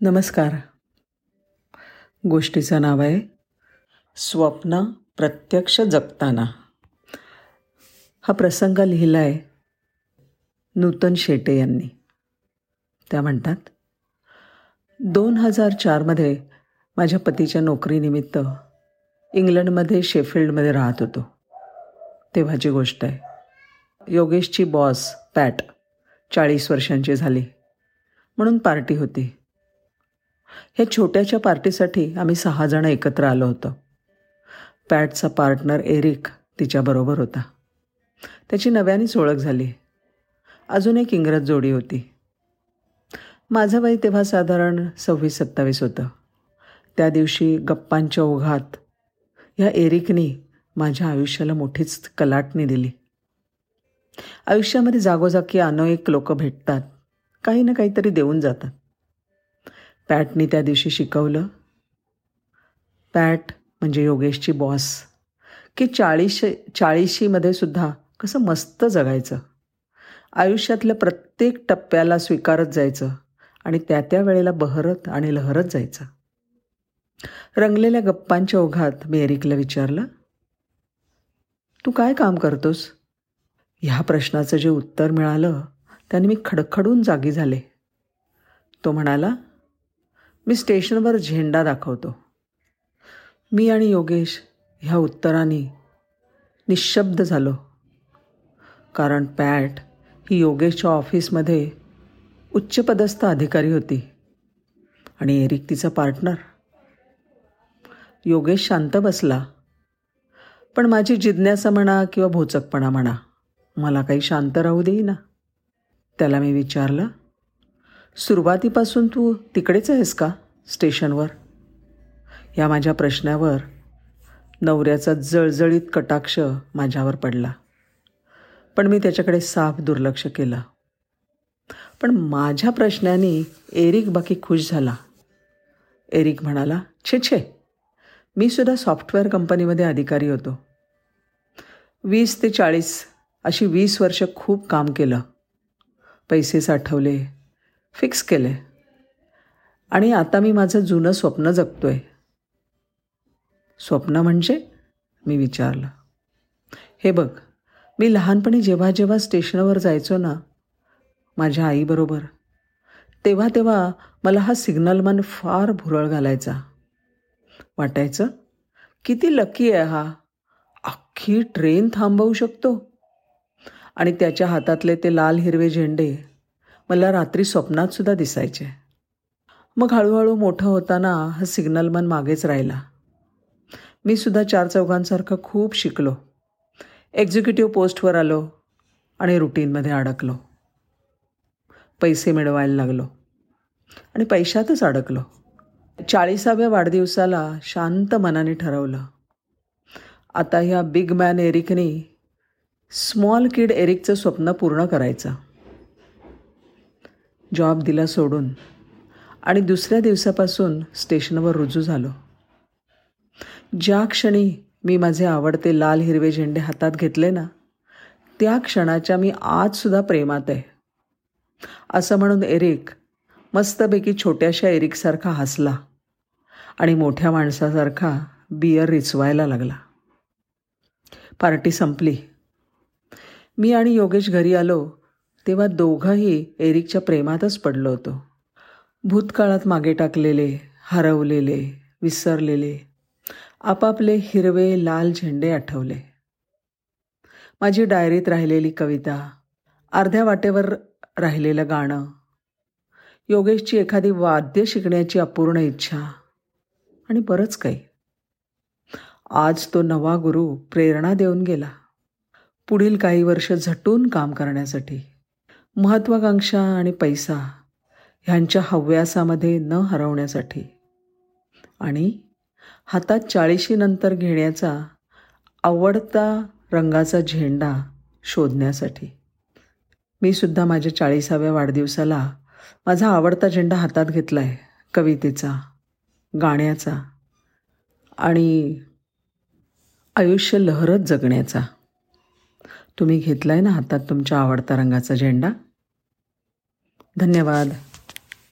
नमस्कार. गोष्टीचं नाव आहे स्वप्न प्रत्यक्ष जगताना. हा प्रसंग लिहिला आहे नूतन शेटे यांनी. त्या म्हणतात दोन हजार चारमध्ये माझ्या पतीच्या नोकरीनिमित्त इंग्लंडमध्ये शेफिल्डमध्ये राहत होतो. तेव्हाची गोष्ट आहे योगेशची बॉस पॅट चाळीस वर्षांची झाली. म्हणून पार्टी होती. ह्या छोट्याच्या पार्टीसाठी आम्ही सहाजण एकत्र आलो होतो. पॅटचा पार्टनर एरिक तिच्याबरोबर होता. त्याची नव्यानेच ओळख झाली. अजून एक इंग्रज जोडी होती. माझं वय तेव्हा साधारण सव्वीस सत्तावीस होतं. त्या दिवशी गप्पांच्या ओघात ह्या एरिकनी माझ्या आयुष्याला मोठीच कलाटणी दिली. आयुष्यामध्ये जागोजागी अनेक लोक भेटतात. काही ना काहीतरी देऊन जातात. पॅटनी त्या दिवशी शिकवलं. पॅट म्हणजे योगेशची बॉस. की चाळीस चाळीशीमध्ये सुद्धा कसं मस्त जगायचं. आयुष्यातल्या प्रत्येक टप्प्याला स्वीकारत जायचं आणि त्या त्या वेळेला बहरत आणि लहरत जायचं. रंगलेल्या गप्पांच्या ओघात मी एरिकला विचारलं तू काय काम करतोस? ह्या प्रश्नाचं जे उत्तर मिळालं त्याने मी खडखडून जागी झाले. तो म्हणाला मी स्टेशनवर झेंडा दाखवतो. मी आणि योगेश ह्या उत्तराने निशब्द झालो. कारण पॅट ही योगेशच्या ऑफिसमध्ये उच्चपदस्थ अधिकारी होती आणि एरिक तिचा पार्टनर. योगेश शांत बसला. पण माझी जिज्ञासा म्हणा किंवा भोचकपणा म्हणा मला काही शांत राहू देईना. त्याला मी विचारलं सुरुवातीपासून तू तिकडेच आहेस का स्टेशनवर? या माझ्या प्रश्नावर नवऱ्याचा जळजळीत कटाक्ष माझ्यावर पडला. पण मी त्याच्याकडे साफ दुर्लक्ष केलं. पण माझ्या प्रश्नाने एरिक बाकी खुश झाला. एरिक म्हणाला छे छे मी सुद्धा सॉफ्टवेअर कंपनीमध्ये अधिकारी होतो. वीस ते चाळीस अशी वीस वर्ष खूप काम केलं. पैसे साठवले फिक्स केलं. आहे आणि आता मी माझं जुनं स्वप्न जगतो आहे स्वप्न म्हणजे मी विचारलं. हे बघ मी लहानपणी जेव्हा जेव्हा स्टेशनवर जायचो ना माझ्या आईबरोबर तेव्हा तेव्हा मला हा सिग्नल मन फार भुरळ घालायचा. वाटायचं किती लकी आहे हा. अख्खी ट्रेन थांबवू शकतो. आणि त्याच्या हातातले ते लाल हिरवे झेंडे मला रात्री स्वप्नातसुद्धा दिसायचे. मग हळूहळू मोठं होताना हा सिग्नल मन मागेच राहिला. मी सुद्धा चार चौघांसारखं खूप शिकलो. एक्झिक्युटिव्ह पोस्टवर आलो आणि रुटीनमध्ये अडकलो. पैसे मिळवायला लागलो आणि पैशातच अडकलो. चाळीसाव्या वाढदिवसाला शांत मनाने ठरवलं. आता ह्या बिग मॅन एरिकनी स्मॉल किड एरिकचं स्वप्न पूर्ण करायचं. जॉब दिला सोडून आणि दुसऱ्या दिवसापासून स्टेशनवर रुजू झालो. ज्या क्षणी मी माझे आवडते लाल हिरवे झेंडे हातात घेतले ना त्या क्षणाच्या मी आजसुद्धा प्रेमात आहे. असं म्हणून एरिक मस्तपैकी छोट्याशा एरिकसारखा हसला आणि मोठ्या माणसासारखा बियर रिचवायला लागला. पार्टी संपली. मी आणि योगेश घरी आलो तेव्हा दोघंही एरिकच्या प्रेमातच पडलो होतो. भूतकाळात मागे टाकलेले हरवलेले विसरलेले आपापले हिरवे लाल झेंडे आठवले. माझी डायरीत राहिलेली कविता अर्ध्या वाटेवर राहिलेलं गाणं योगेशची एखादी वाद्य शिकण्याची अपूर्ण इच्छा आणि बरंच काही. आज तो नवा गुरु प्रेरणा देऊन गेला. पुढील काही वर्ष झटून काम करण्यासाठी. महत्त्वाकांक्षा आणि पैसा ह्यांच्या हव्यासामध्ये न हरवण्यासाठी आणि हातात चाळीशीनंतर घेण्याचा आवडता रंगाचा झेंडा शोधण्यासाठी. मी सुद्धा माझ्या चाळीसाव्या वाढदिवसाला माझा आवडता झेंडा हातात घेतला आहे कवितेचा गाण्याचा आणि आयुष्य लहरत जगण्याचा. तुम्ही घेतला आहे ना हातात तुमच्या आवडता रंगाचा झेंडा? धन्यवाद.